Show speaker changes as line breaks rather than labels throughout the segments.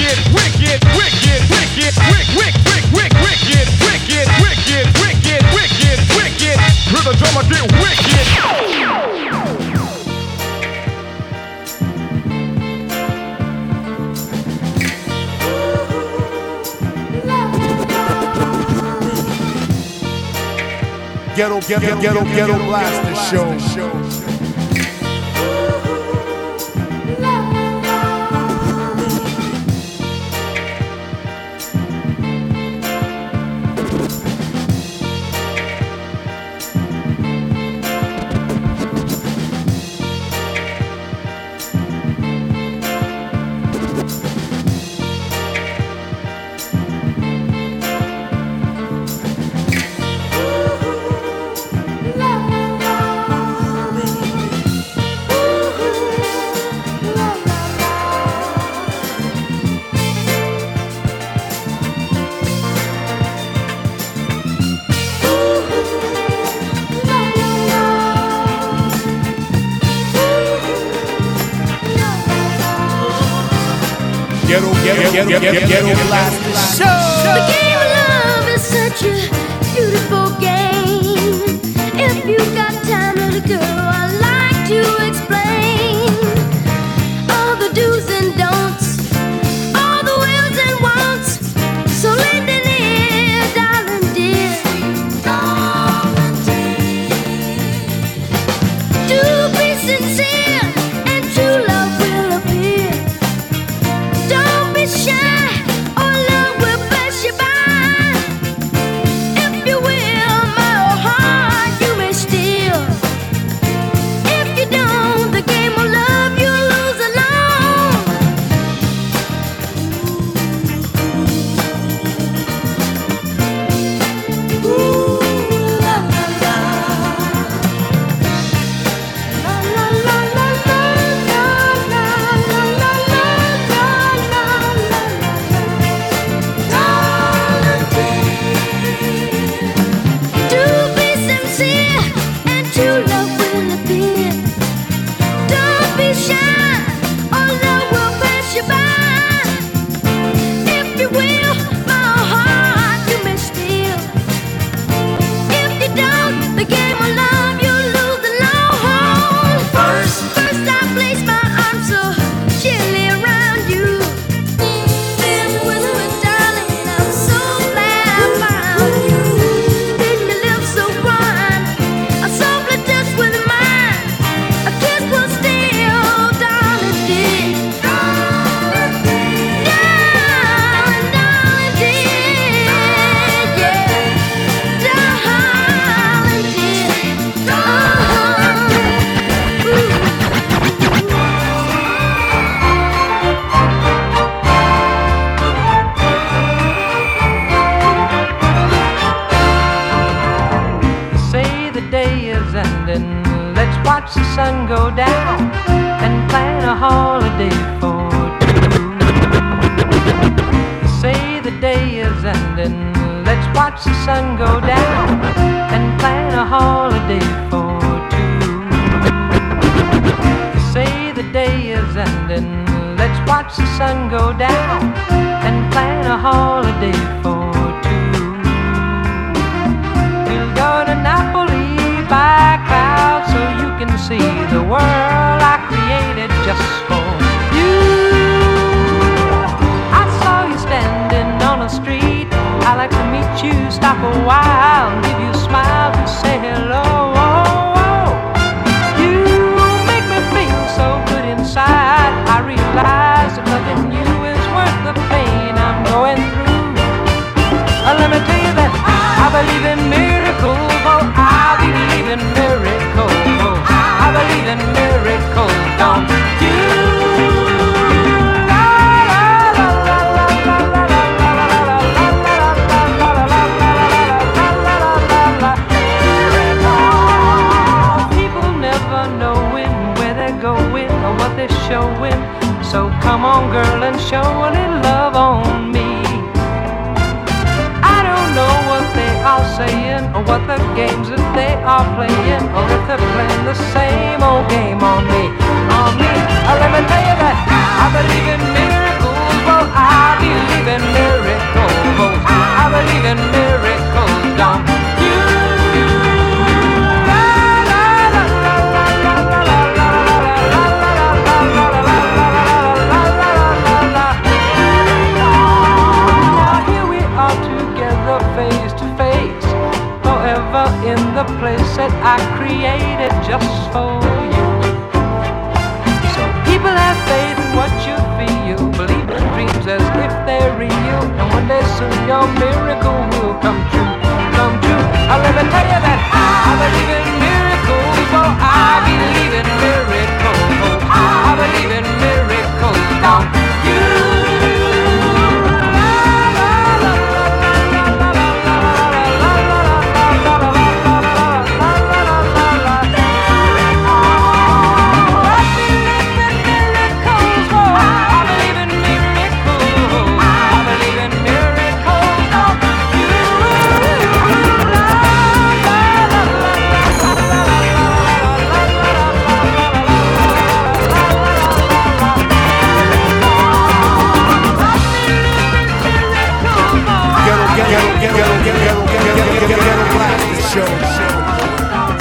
wicked, wicked, wicked, wicked, wick, wick, wick, wick, wicked, wicked, wicked, wicked, wicked, wicked. Rhythm drummer get wicked.
Ghetto, ghetto, ghetto, ghetto Blaster Show. Ghetto,
Quiero, quiero, get quiero, quiero,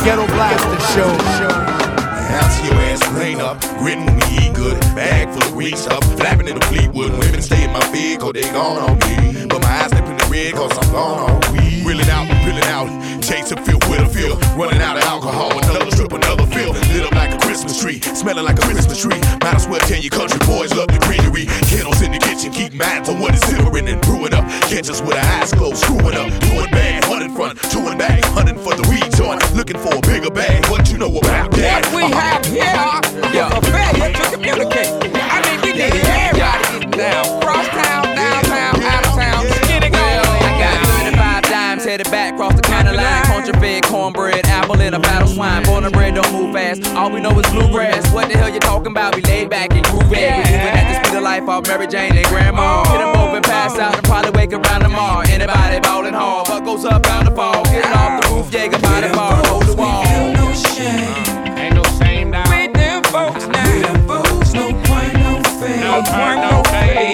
Ghetto blaster show.
House your ass clean up, gritting when we eat good, bag full of green stuff, flapping in the Fleetwood. Women stay in my bed, cause they gone on me. But my eyes slipping the red, cause I'm gone on weed. Reeling out, peeling out, chasing feel with a feel, running out of alcohol, smelling like a Christmas tree. Might as well tell you country boys love the greenery. Kettles in the kitchen, keep minds on what is simmering and brewing up. Catch us with our eyes closed, screwing up, doing bad, hunting front, chewing back, hunting for the rejoin, looking for a bigger bag. What you know about that?
What we have here is a failure to communicate. I mean, we need everybody getting down. Cross town, downtown, out of town. Let's get it going.
I got 35 dimes headed back across the county line. Country fed, cornbread, apple, and a battle swine. Born and bred, don't move fast. All we know is bluegrass. What the hell you talking about? We laid back and groove it. We moving at the speed of life off Mary Jane and Grandma. Hit them both pass out and probably wake around tomorrow. Anybody ballin' hard, what goes up bound to fall. Get it off the roof, Jaeger by the bar, hold the wall.
Ain't no shame, uh, dog. With them folks now. With them folks, no point, no fame. No point, no fame.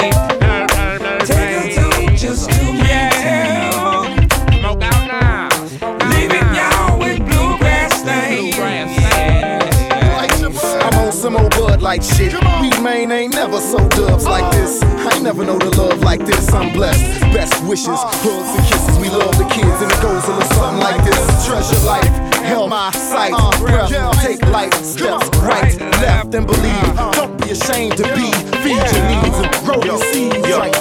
Like shit. We main ain't never so dubs like this. I ain't never know the love like this. I'm blessed. Best wishes, hugs and kisses. We love the kids and it goes a little something like this. Treasure life, hell my sight, uh, breath. Take life steps right, left, and believe. Uh-huh. Don't be ashamed to be. Feed your needs and grow your seeds. Right.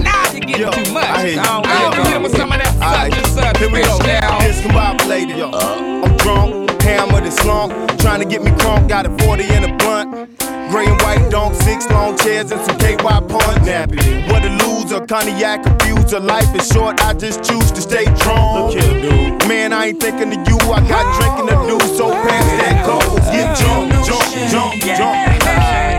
Now you're getting too much.
I hear you.
I
I
don't
hear you.
remember some of that
Alright,
such and such.
Here we go.
bitch now.
Discombobulated. I'm drunk, hammered and slunk. Trying to get me crunk. Got a 40 in a blunt. Gray and white donk, six long chairs and some KY punch. Nappy. What a loser, cognac abuser. Life is short, I just choose to stay drunk. Look here, dude. Man, I ain't thinking of you. I got drinking to do, so pass that goes. Get drunk, jump, jump, jump.
We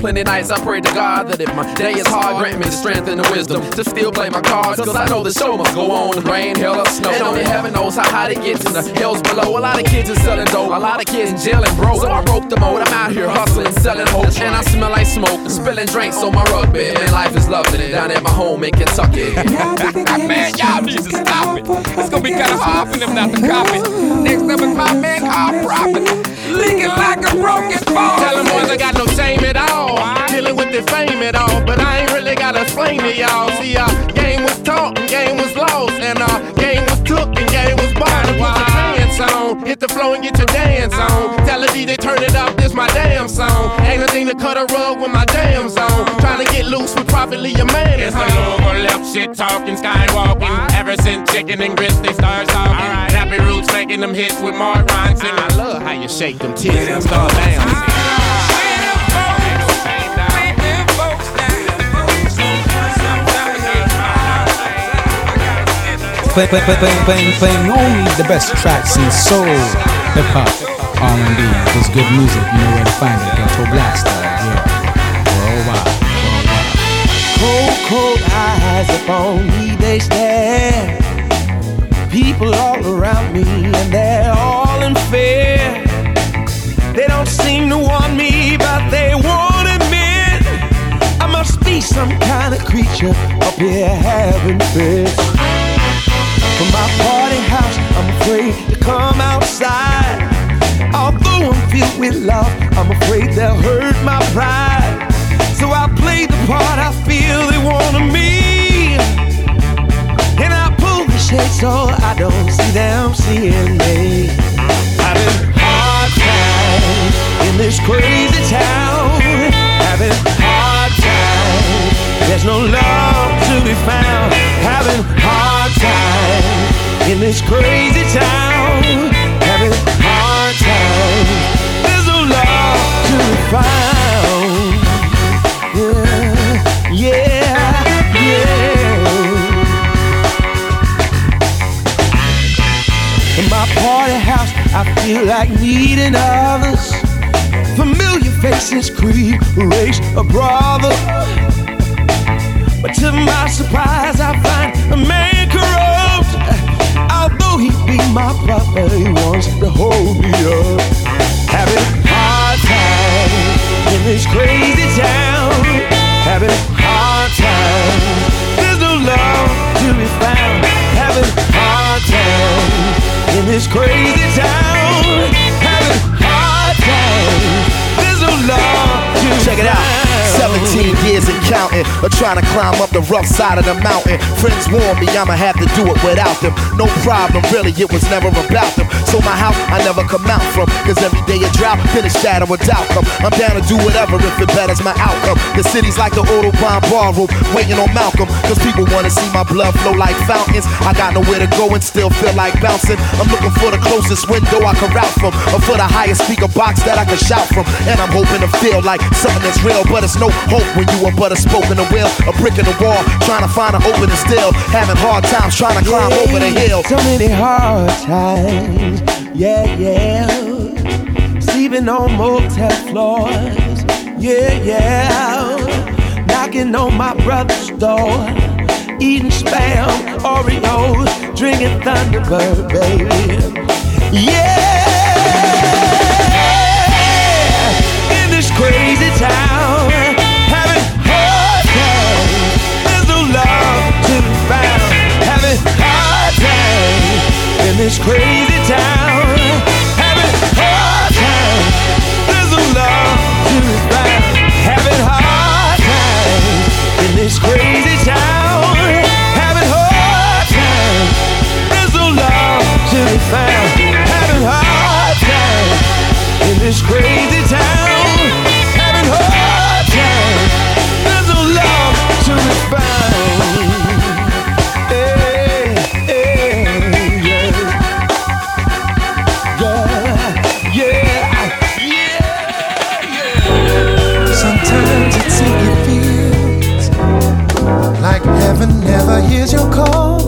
plenty nights I pray to God that if my day is hard, grant me the strength and the wisdom to still play my cards. Cause I know the show must go on, rain, hell, or snow. And only heaven knows
how high they get in the hills below. A lot of kids are selling dope, a lot of kids in jail and broke. So I broke the mold, I'm out here hustling, selling hope. And I smell like smoke, spilling drinks on my rugby. Man, life is lovely down at my home in Kentucky.
man, y'all need to stop it. It's gonna be kinda hard for them not to copy. Next up is my man called Prophet. Leaking like a broken ball.
Tell them boys I got no shame at all. Dealing with the fame at all. But I ain't really gotta explain to y'all. See, uh, game was taught and game was lost. And uh, game was took and game was bought. Put your pants on. Hit the flow and get your dance on. Tell the DJ turn it up, this my damn song. Ain't nothing to cut a rug with my damn song. Trying to get loose with probably your man.
It's the lower left shit talking, skywalking. Ever since chicken and grits they start talking. Happy Roots making them hits with Mark Ronson.
I love how you shake them tits and start dancing.
Playing, playing, playing, playing, playing only the best tracks in soul, hip hop, R&B. This good music, you know where to find it. Ghetto Blaster, yeah. Worldwide, worldwide.
Cold, cold eyes upon me, they stare. People all around me, and they're all in fear. They don't seem to want me, but they won't admit I must be some kind of creature up here having fits. My party house, I'm afraid to come outside. Although I'm filled with love, I'm afraid they'll hurt my pride. So I play the part I feel they want of me. And I pull the shade so I don't see them seeing me. Having hard times in this crazy town. Having hard times. There's no love to be found. Having in this crazy town. Having hard times. There's no love to be found. Yeah, yeah, yeah. In my party house, I feel like needing others. Familiar faces creep, race a brother. But to my surprise, I find a man my brother, he wants to hold me up. Having hard time in this crazy town. Having hard time. There's no love to be found. Having hard time in this crazy town.
17 years and counting, or trying to climb up the rough side of the mountain. Friends warn me I'ma have to do it without them. No problem, really, it was never about them. So my house, I never come out from. Cause every day a drought, finish shadow with outcome. I'm down to do whatever if it betters my outcome. The city's like the Audubon Ballroom, waiting on Malcolm. Cause people wanna see my blood flow like fountains. I got nowhere to go and still feel like bouncing. I'm looking for the closest window I can route from, or for the highest speaker box that I can shout from. And I'm hoping to feel like something that's real, but it's no hope when you are but a spoke in the wheel, a brick in the wall, trying to find an opening still, having hard times trying to climb over the hill.
So many hard times, yeah, yeah. Sleeping on motel floors, yeah, yeah. Knocking on my brother's door, eating spam, Oreos, drinking Thunderbird, baby. Yeah, in this crazy town, this crazy town. Having hard times. There's no love to be found. Having hard times in this crazy town. Having hard times. There's no love to be found. Having hard times in this crazy town.
hears your
call.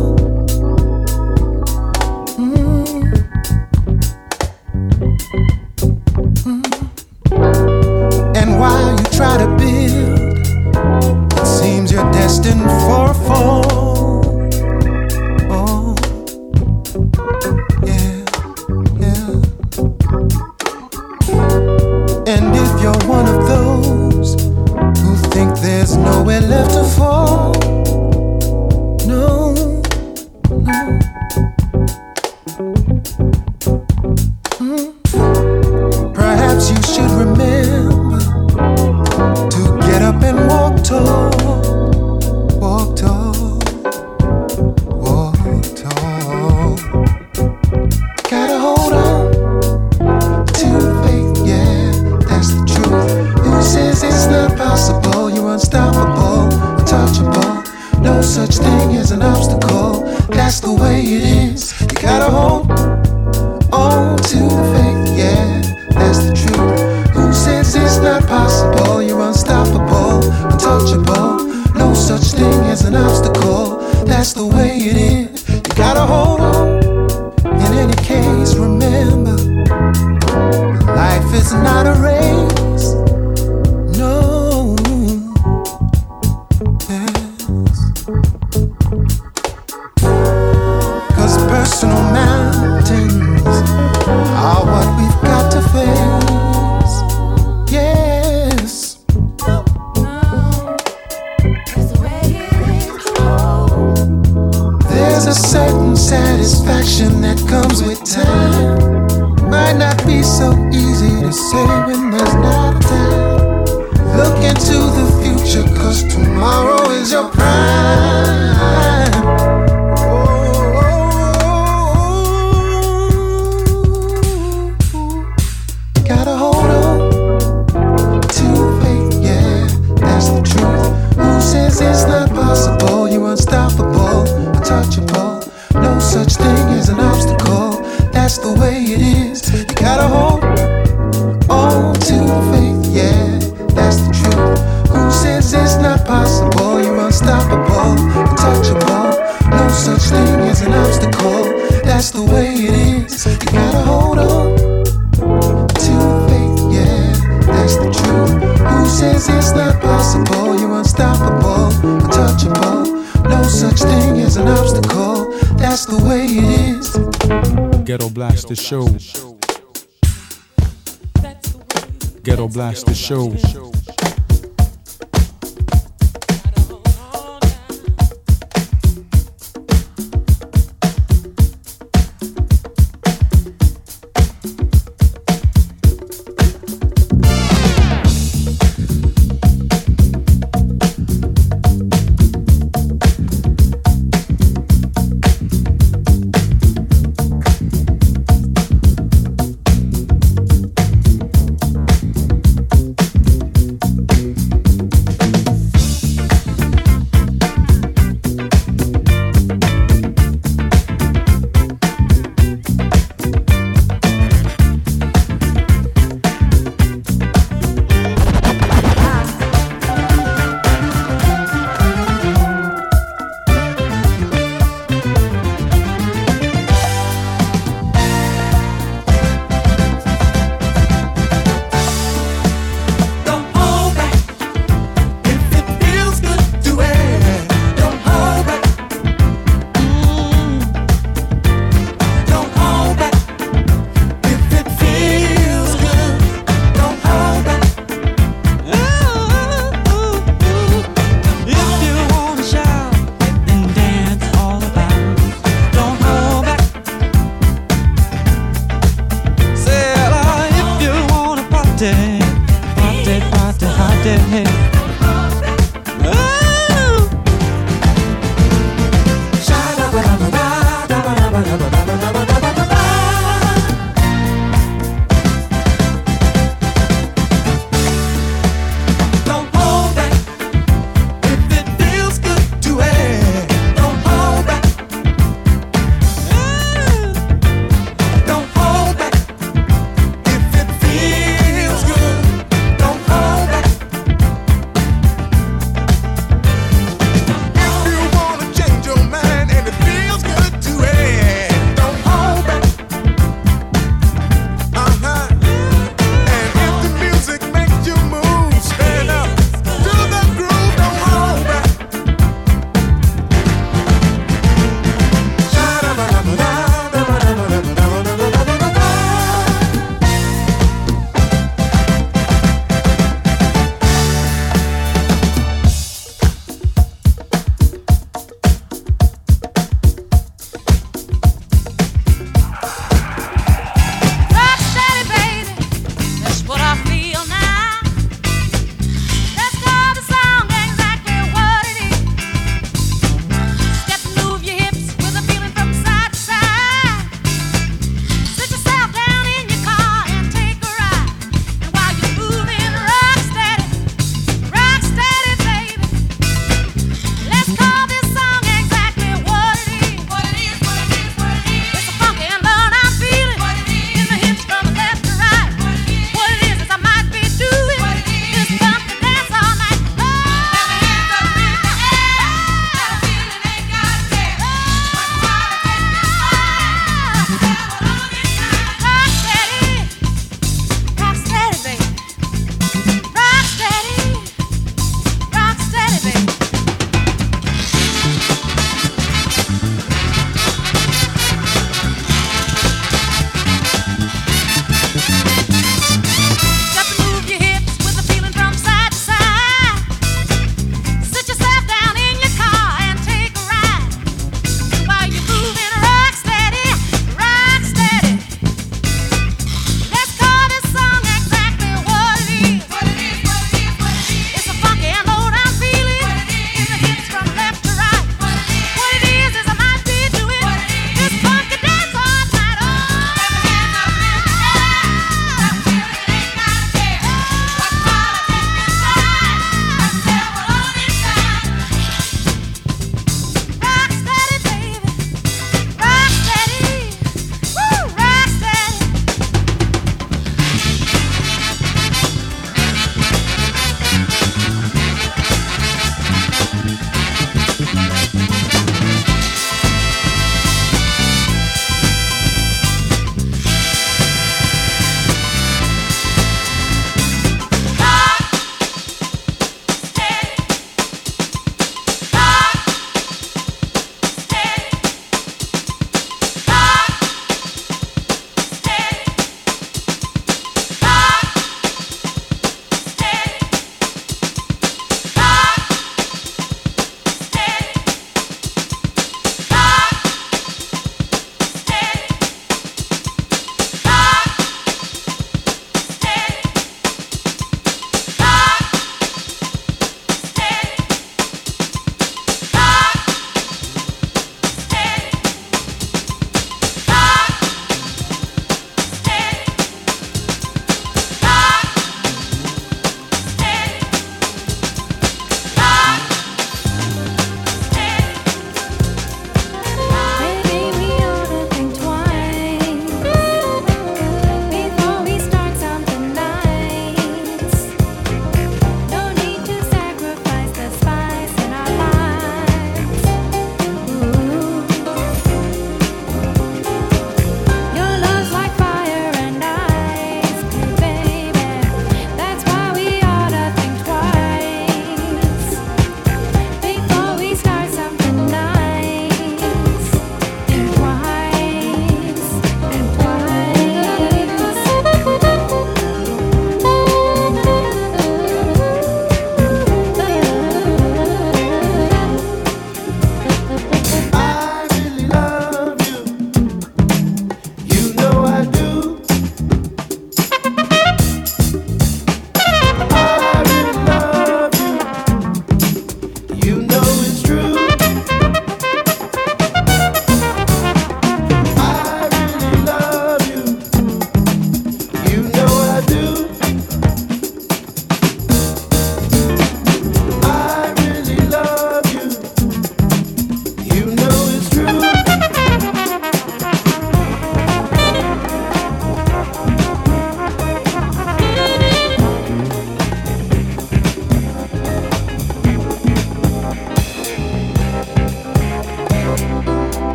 Blaster Show. Ghetto Blaster Show.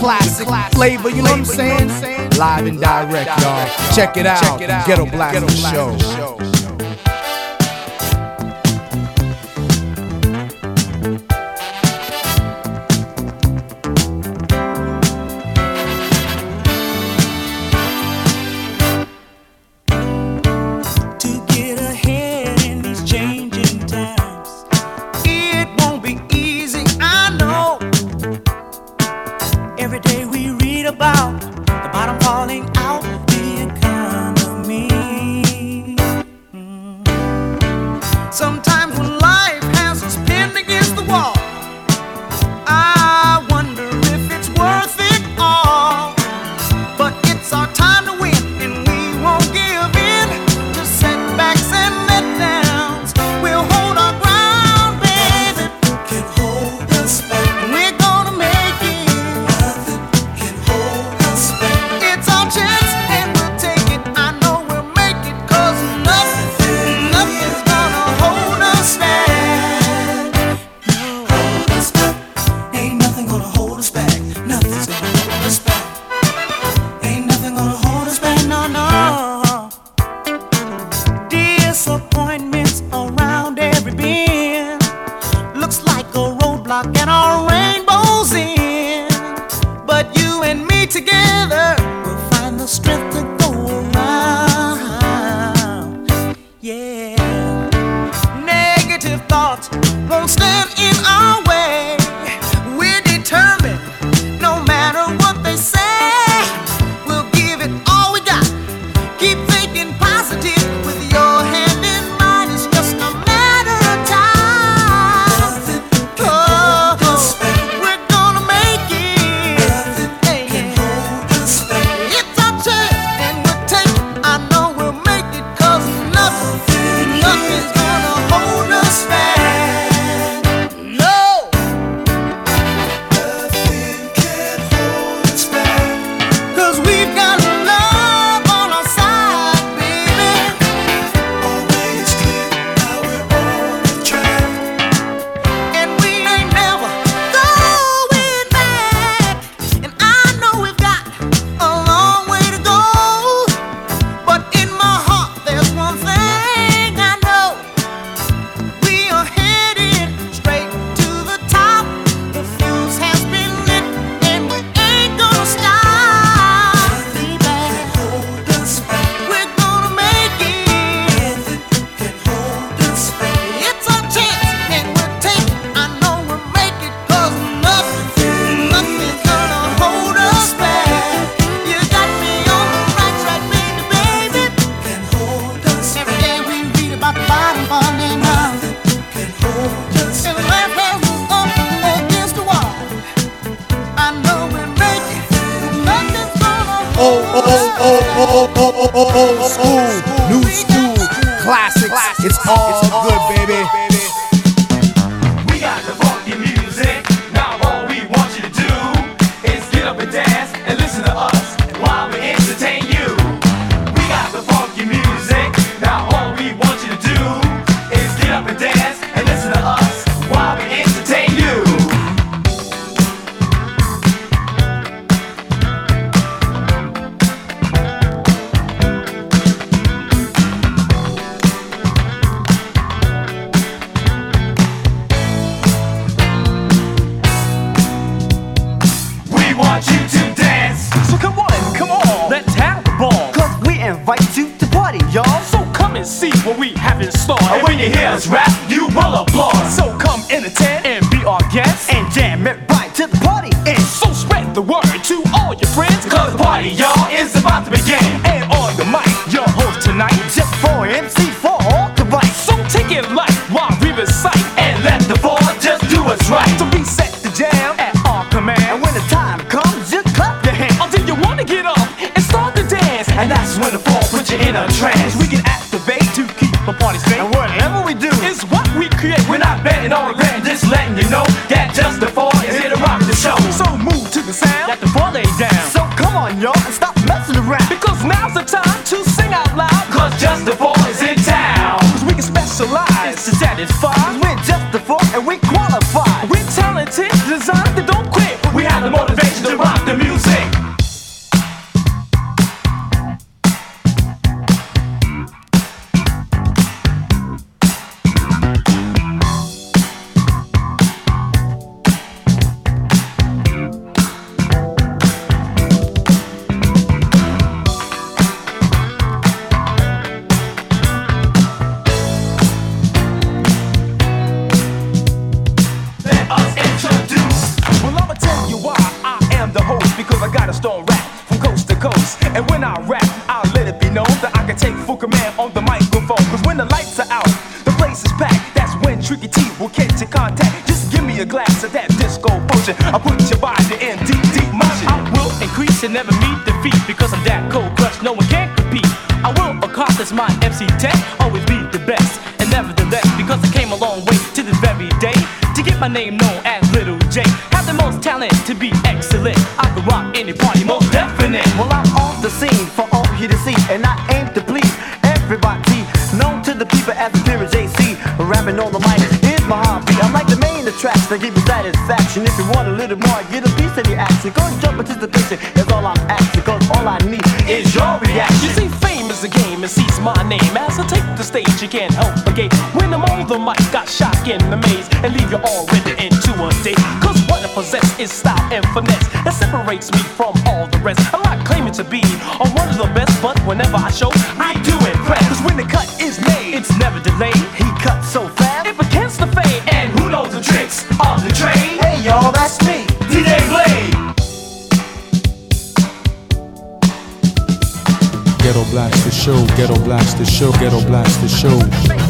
classic flavor, you know what I'm saying? Live and direct, y'all. Check it out. Ghetto Blast Show.
Negative thoughts won't stand
Rap from coast to coast. And when I rap, I'll let it be known that I can take full command on the microphone. Cause when the lights are out, the place is packed. That's when Tricky T will get your contact. Just give me a glass of that disco potion. I'll put your body in deep, deep motion. I will increase and never meet defeat because I'm that cold crush. No one can compete. I will accomplish my MC 10. the mic got shock in the maze and leave you all ready into a day. Cause what I possess is style and finesse that separates me from all the rest. I'm not claiming to be on one of the best, but whenever I show, I do impress. Cause when the cut is made, it's never delayed. He cuts so fast, it begins to fade. And who knows the tricks of the trade? Hey y'all, that's me, DJ Blade.
Ghetto blast the show, ghetto blast the show, ghetto blast the show.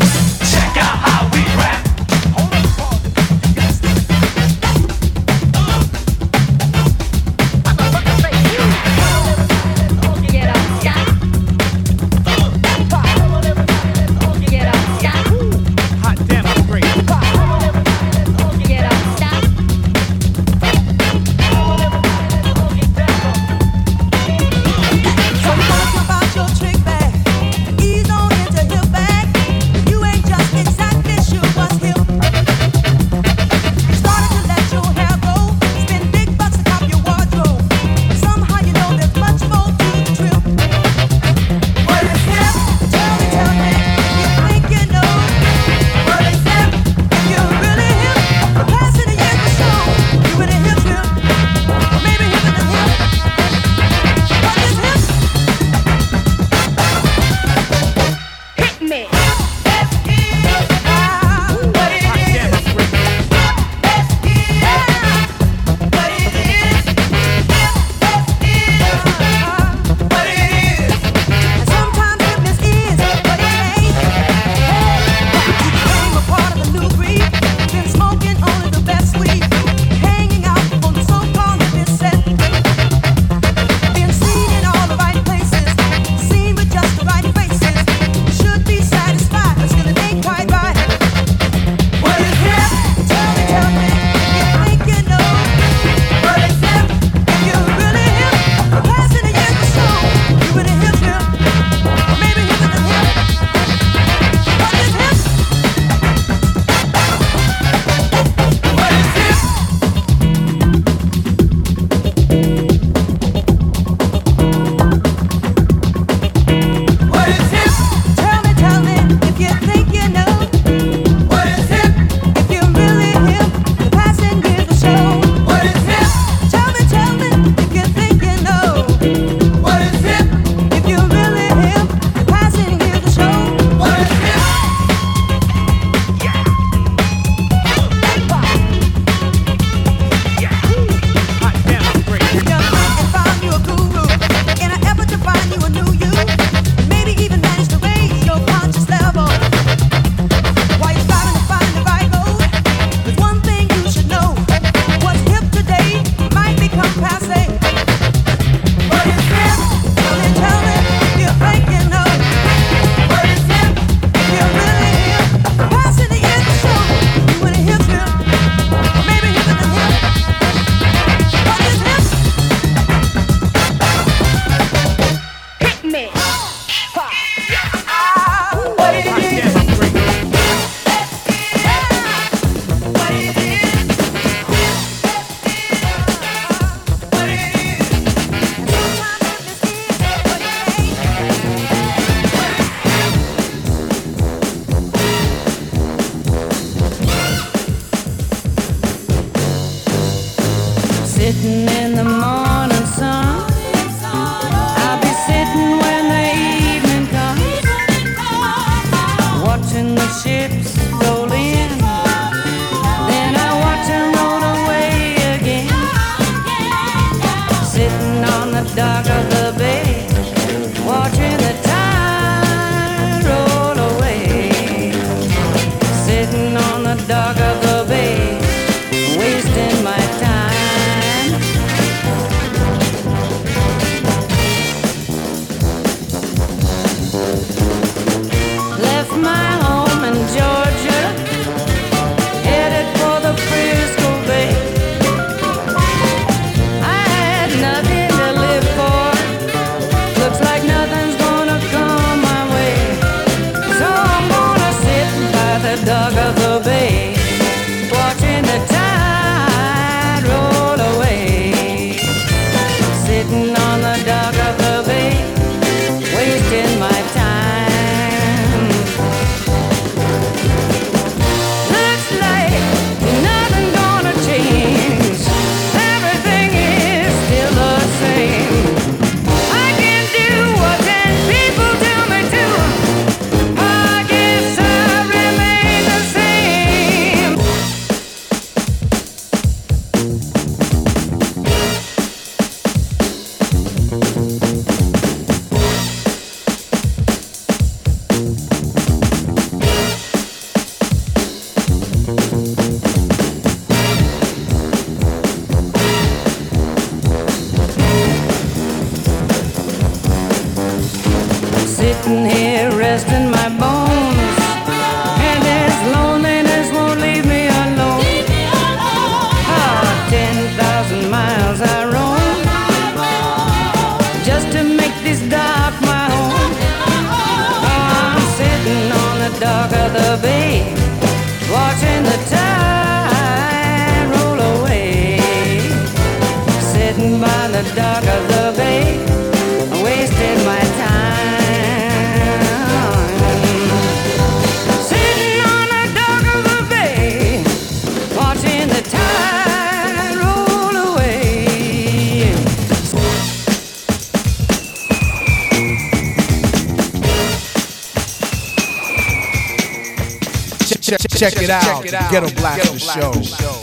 check,
check, check, it out. Ghetto
a
Black show.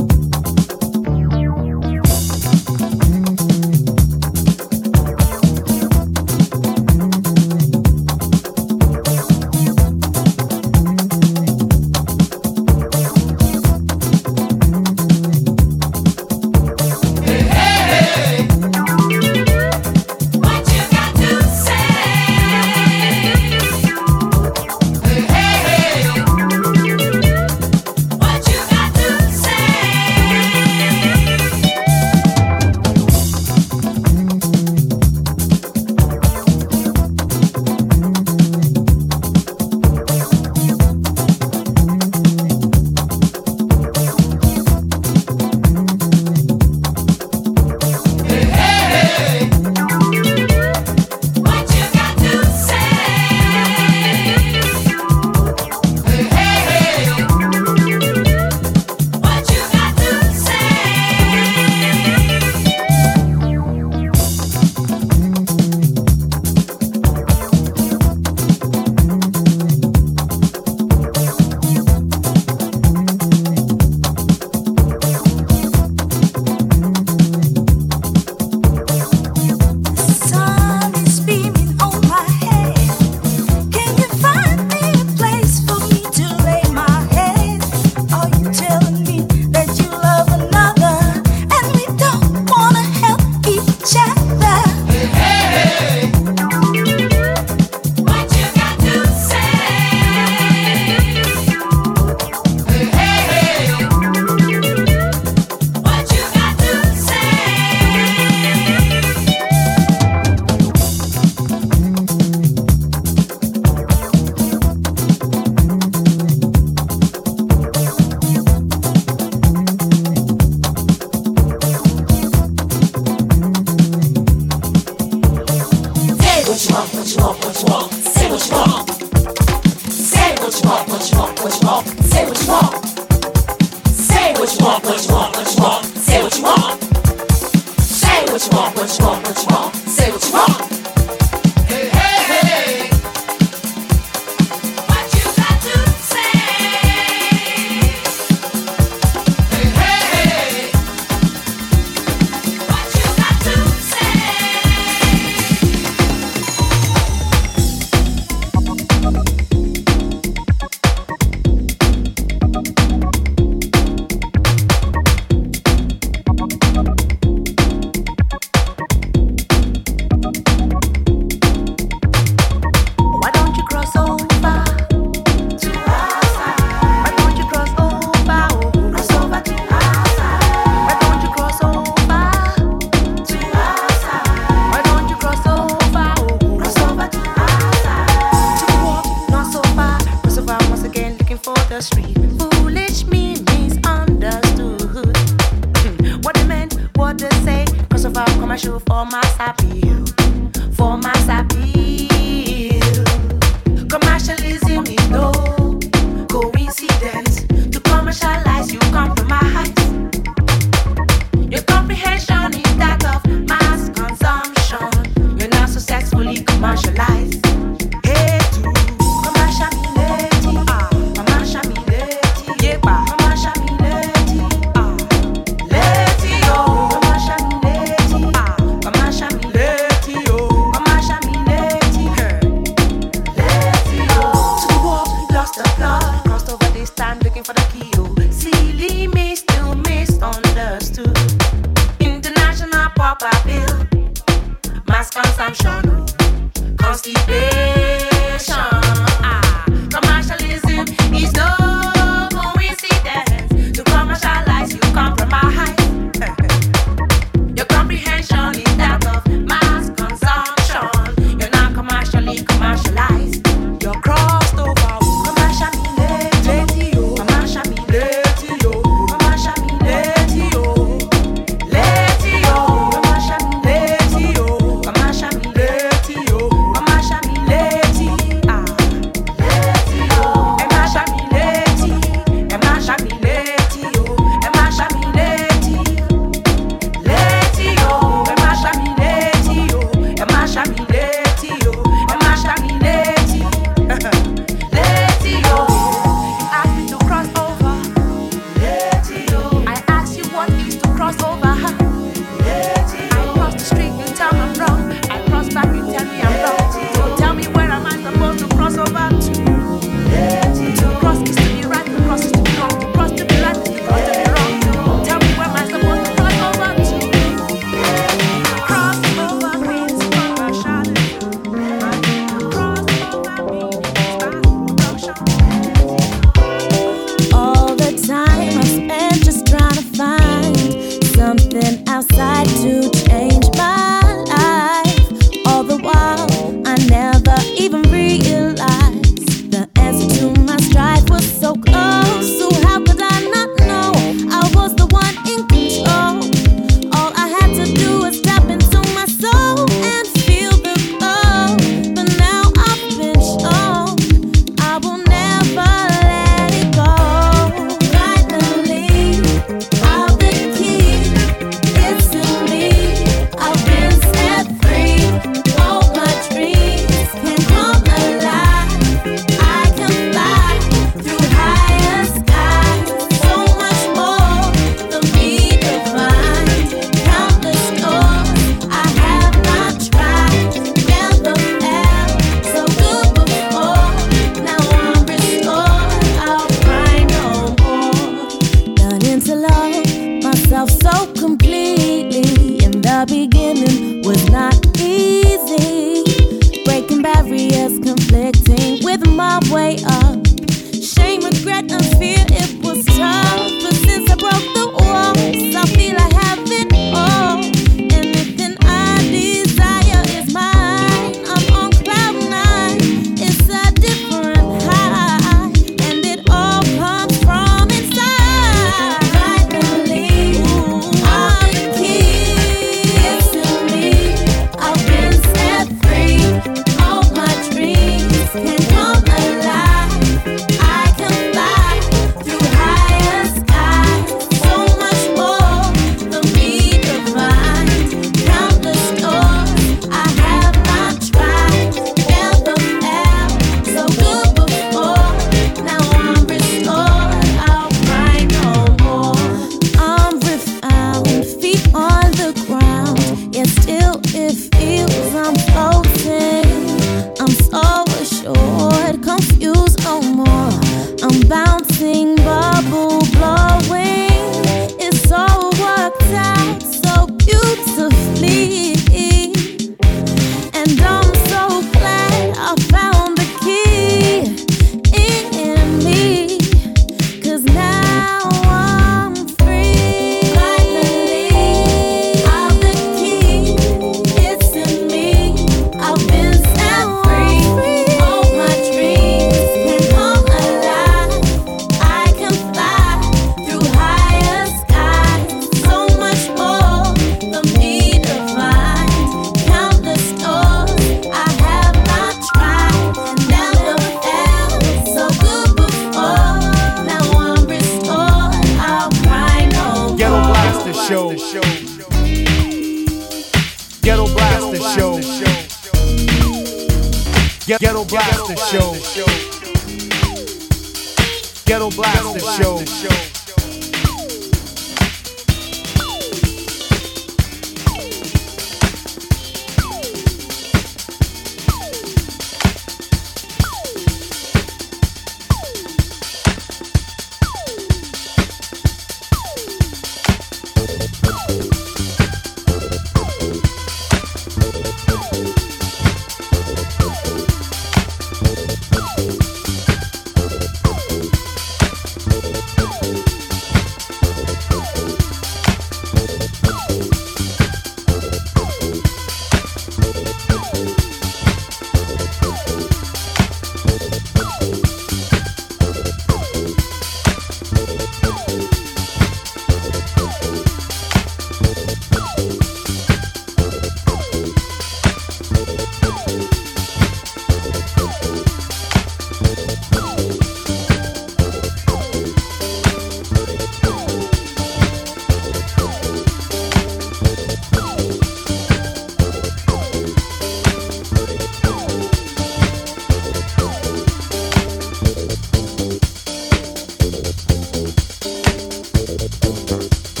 you.